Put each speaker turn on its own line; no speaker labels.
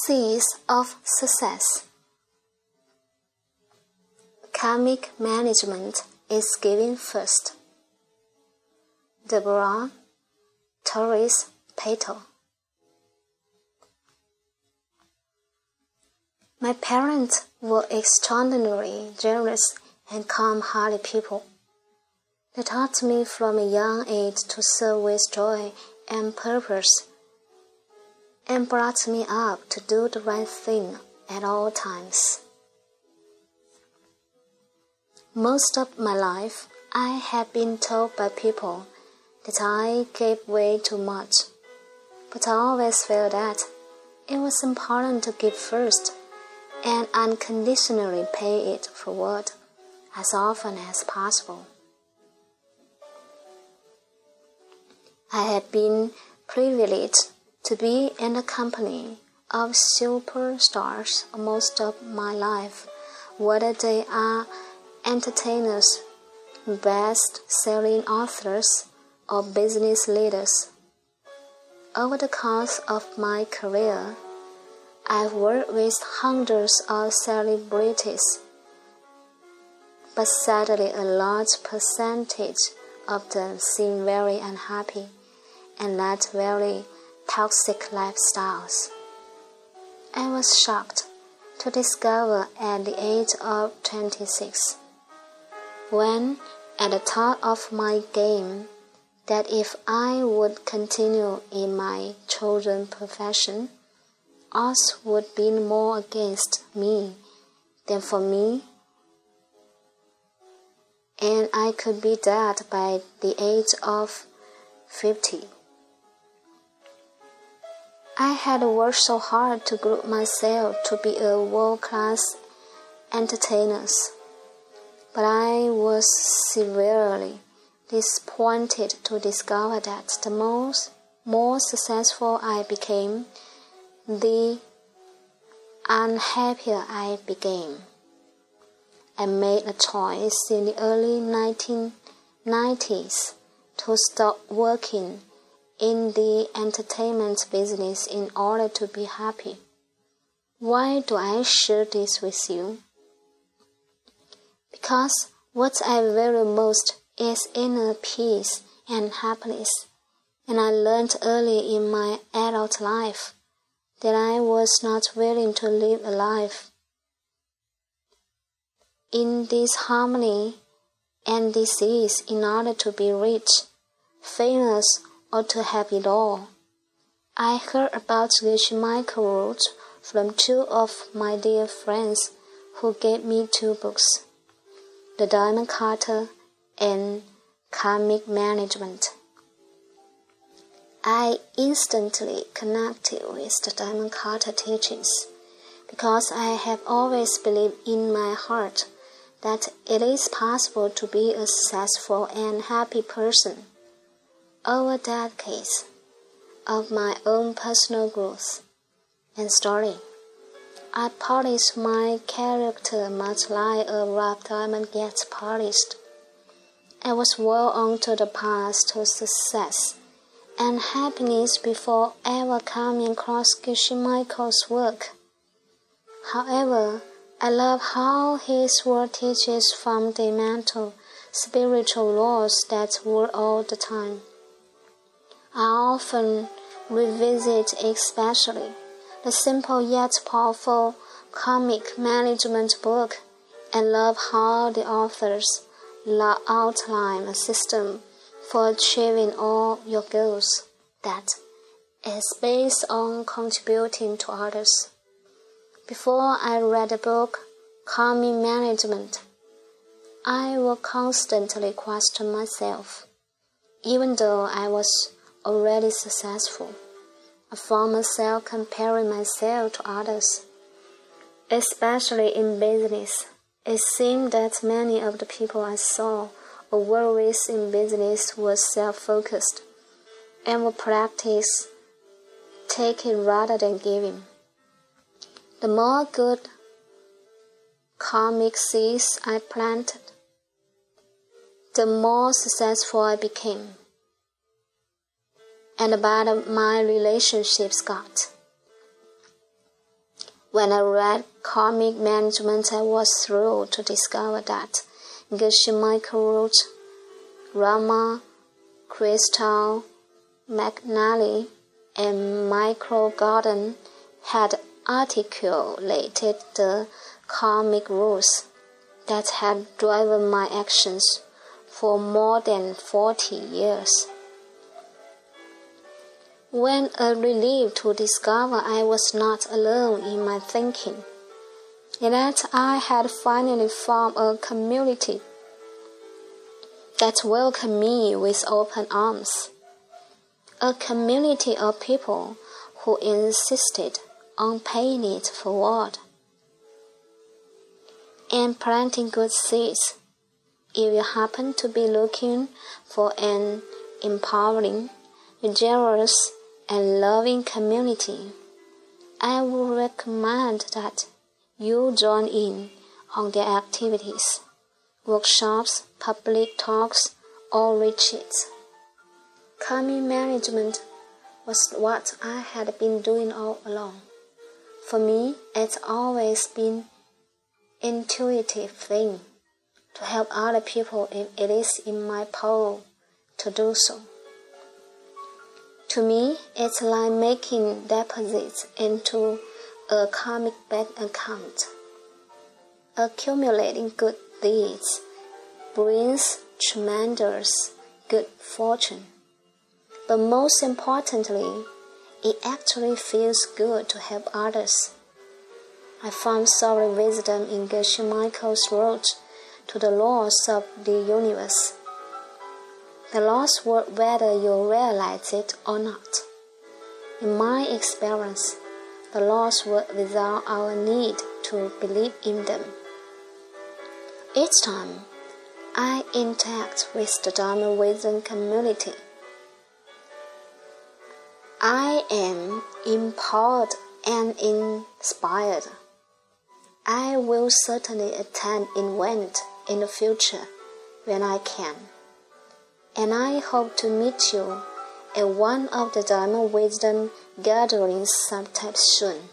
Seeds of Success Karmic Management is Giving First. Deborah Torres Pato My parents were extraordinarily generous and calm-hearted people. They taught me from a young age to serve with joy and purpose and brought me up to do the right thing at all times. Most of my life, I had been told by people that I gave way too much, but I always felt that it was important to give first and unconditionally pay it forward as often as possible. I had been privileged to be in the company of superstars most of my life, whether they are entertainers, best selling authors, or business leaders. Over the course of my career, I've worked with hundreds of celebrities, but sadly, a large percentage of them seem very unhappy and led very toxic lifestyles. I was shocked to discover at the age of 26, when at the top of my game, that if I would continue in my chosen profession, odds would be more against me than for me, and I could be dead by the age of 50. I had worked so hard to grow myself to be a world class entertainer, but I was severely disappointed to discover that the most more successful I became, the unhappier I became. I made a choice in the early 1990s to stop working in the entertainment business in order to be happy. Why do I share this with you? Because what I value most is inner peace and happiness, and I learned early in my adult life that I was not willing to live a life in disharmony and disease in order to be rich, famous, or to have it all. I heard about Michael Roach from two of my dear friends who gave me two books, The Diamond Cutter and Karmic Management. I instantly connected with the Diamond Cutter teachings because I have always believed in my heart that it is possible to be a successful and happy person over decades of my own personal growth and story. I polished my character much like a rough diamond gets polished. I was well on to the path to success and happiness before ever coming across Michael's work. However, I love how his work teaches fundamental spiritual laws that work all the time. I often revisit especially the simple yet powerful Karmic management book and love how the authors outline a system for achieving all your goals that is based on contributing to others. Before I read the book Karmic Management, I would constantly question myself, even though I was already successful. I found myself comparing myself to others, especially in business. It seemed that many of the people I saw or worked with in business were self focused and would practice taking rather than giving. The more good karmic seeds I planted, the more successful I became and about my relationships got. When I read Karmic Management, I was thrilled to discover that Geshe Michael Roach Lama, Christie, McNally, and Michael Gordon had articulated the karmic rules that had driven my actions for more than 40 years. When a relief to discover I was not alone in my thinking, and that I had finally found a community that welcomed me with open arms. A community of people who insisted on paying it forward and planting good seeds. If you happen to be looking for an empowering, generous, and loving community, I would recommend that you join in on their activities, workshops, public talks, or retreats. Karmic management was what I had been doing all along. For me, it's always been intuitive thing to help other people if it is in my power to do so. To me, it's like making deposits into a karmic bank account. Accumulating good deeds brings tremendous good fortune. But most importantly, it actually feels good to help others. I found solid wisdom in Geshe Michael's road to the laws of the universe. The laws work whether you realize it or not. In my experience, the laws work without our need to believe in them. Each time I interact with the Dharma Wisdom community, I am empowered and inspired. I will certainly attend event in the future when I can. And I hope to meet you at one of the Diamond Wisdom gatherings sometime soon.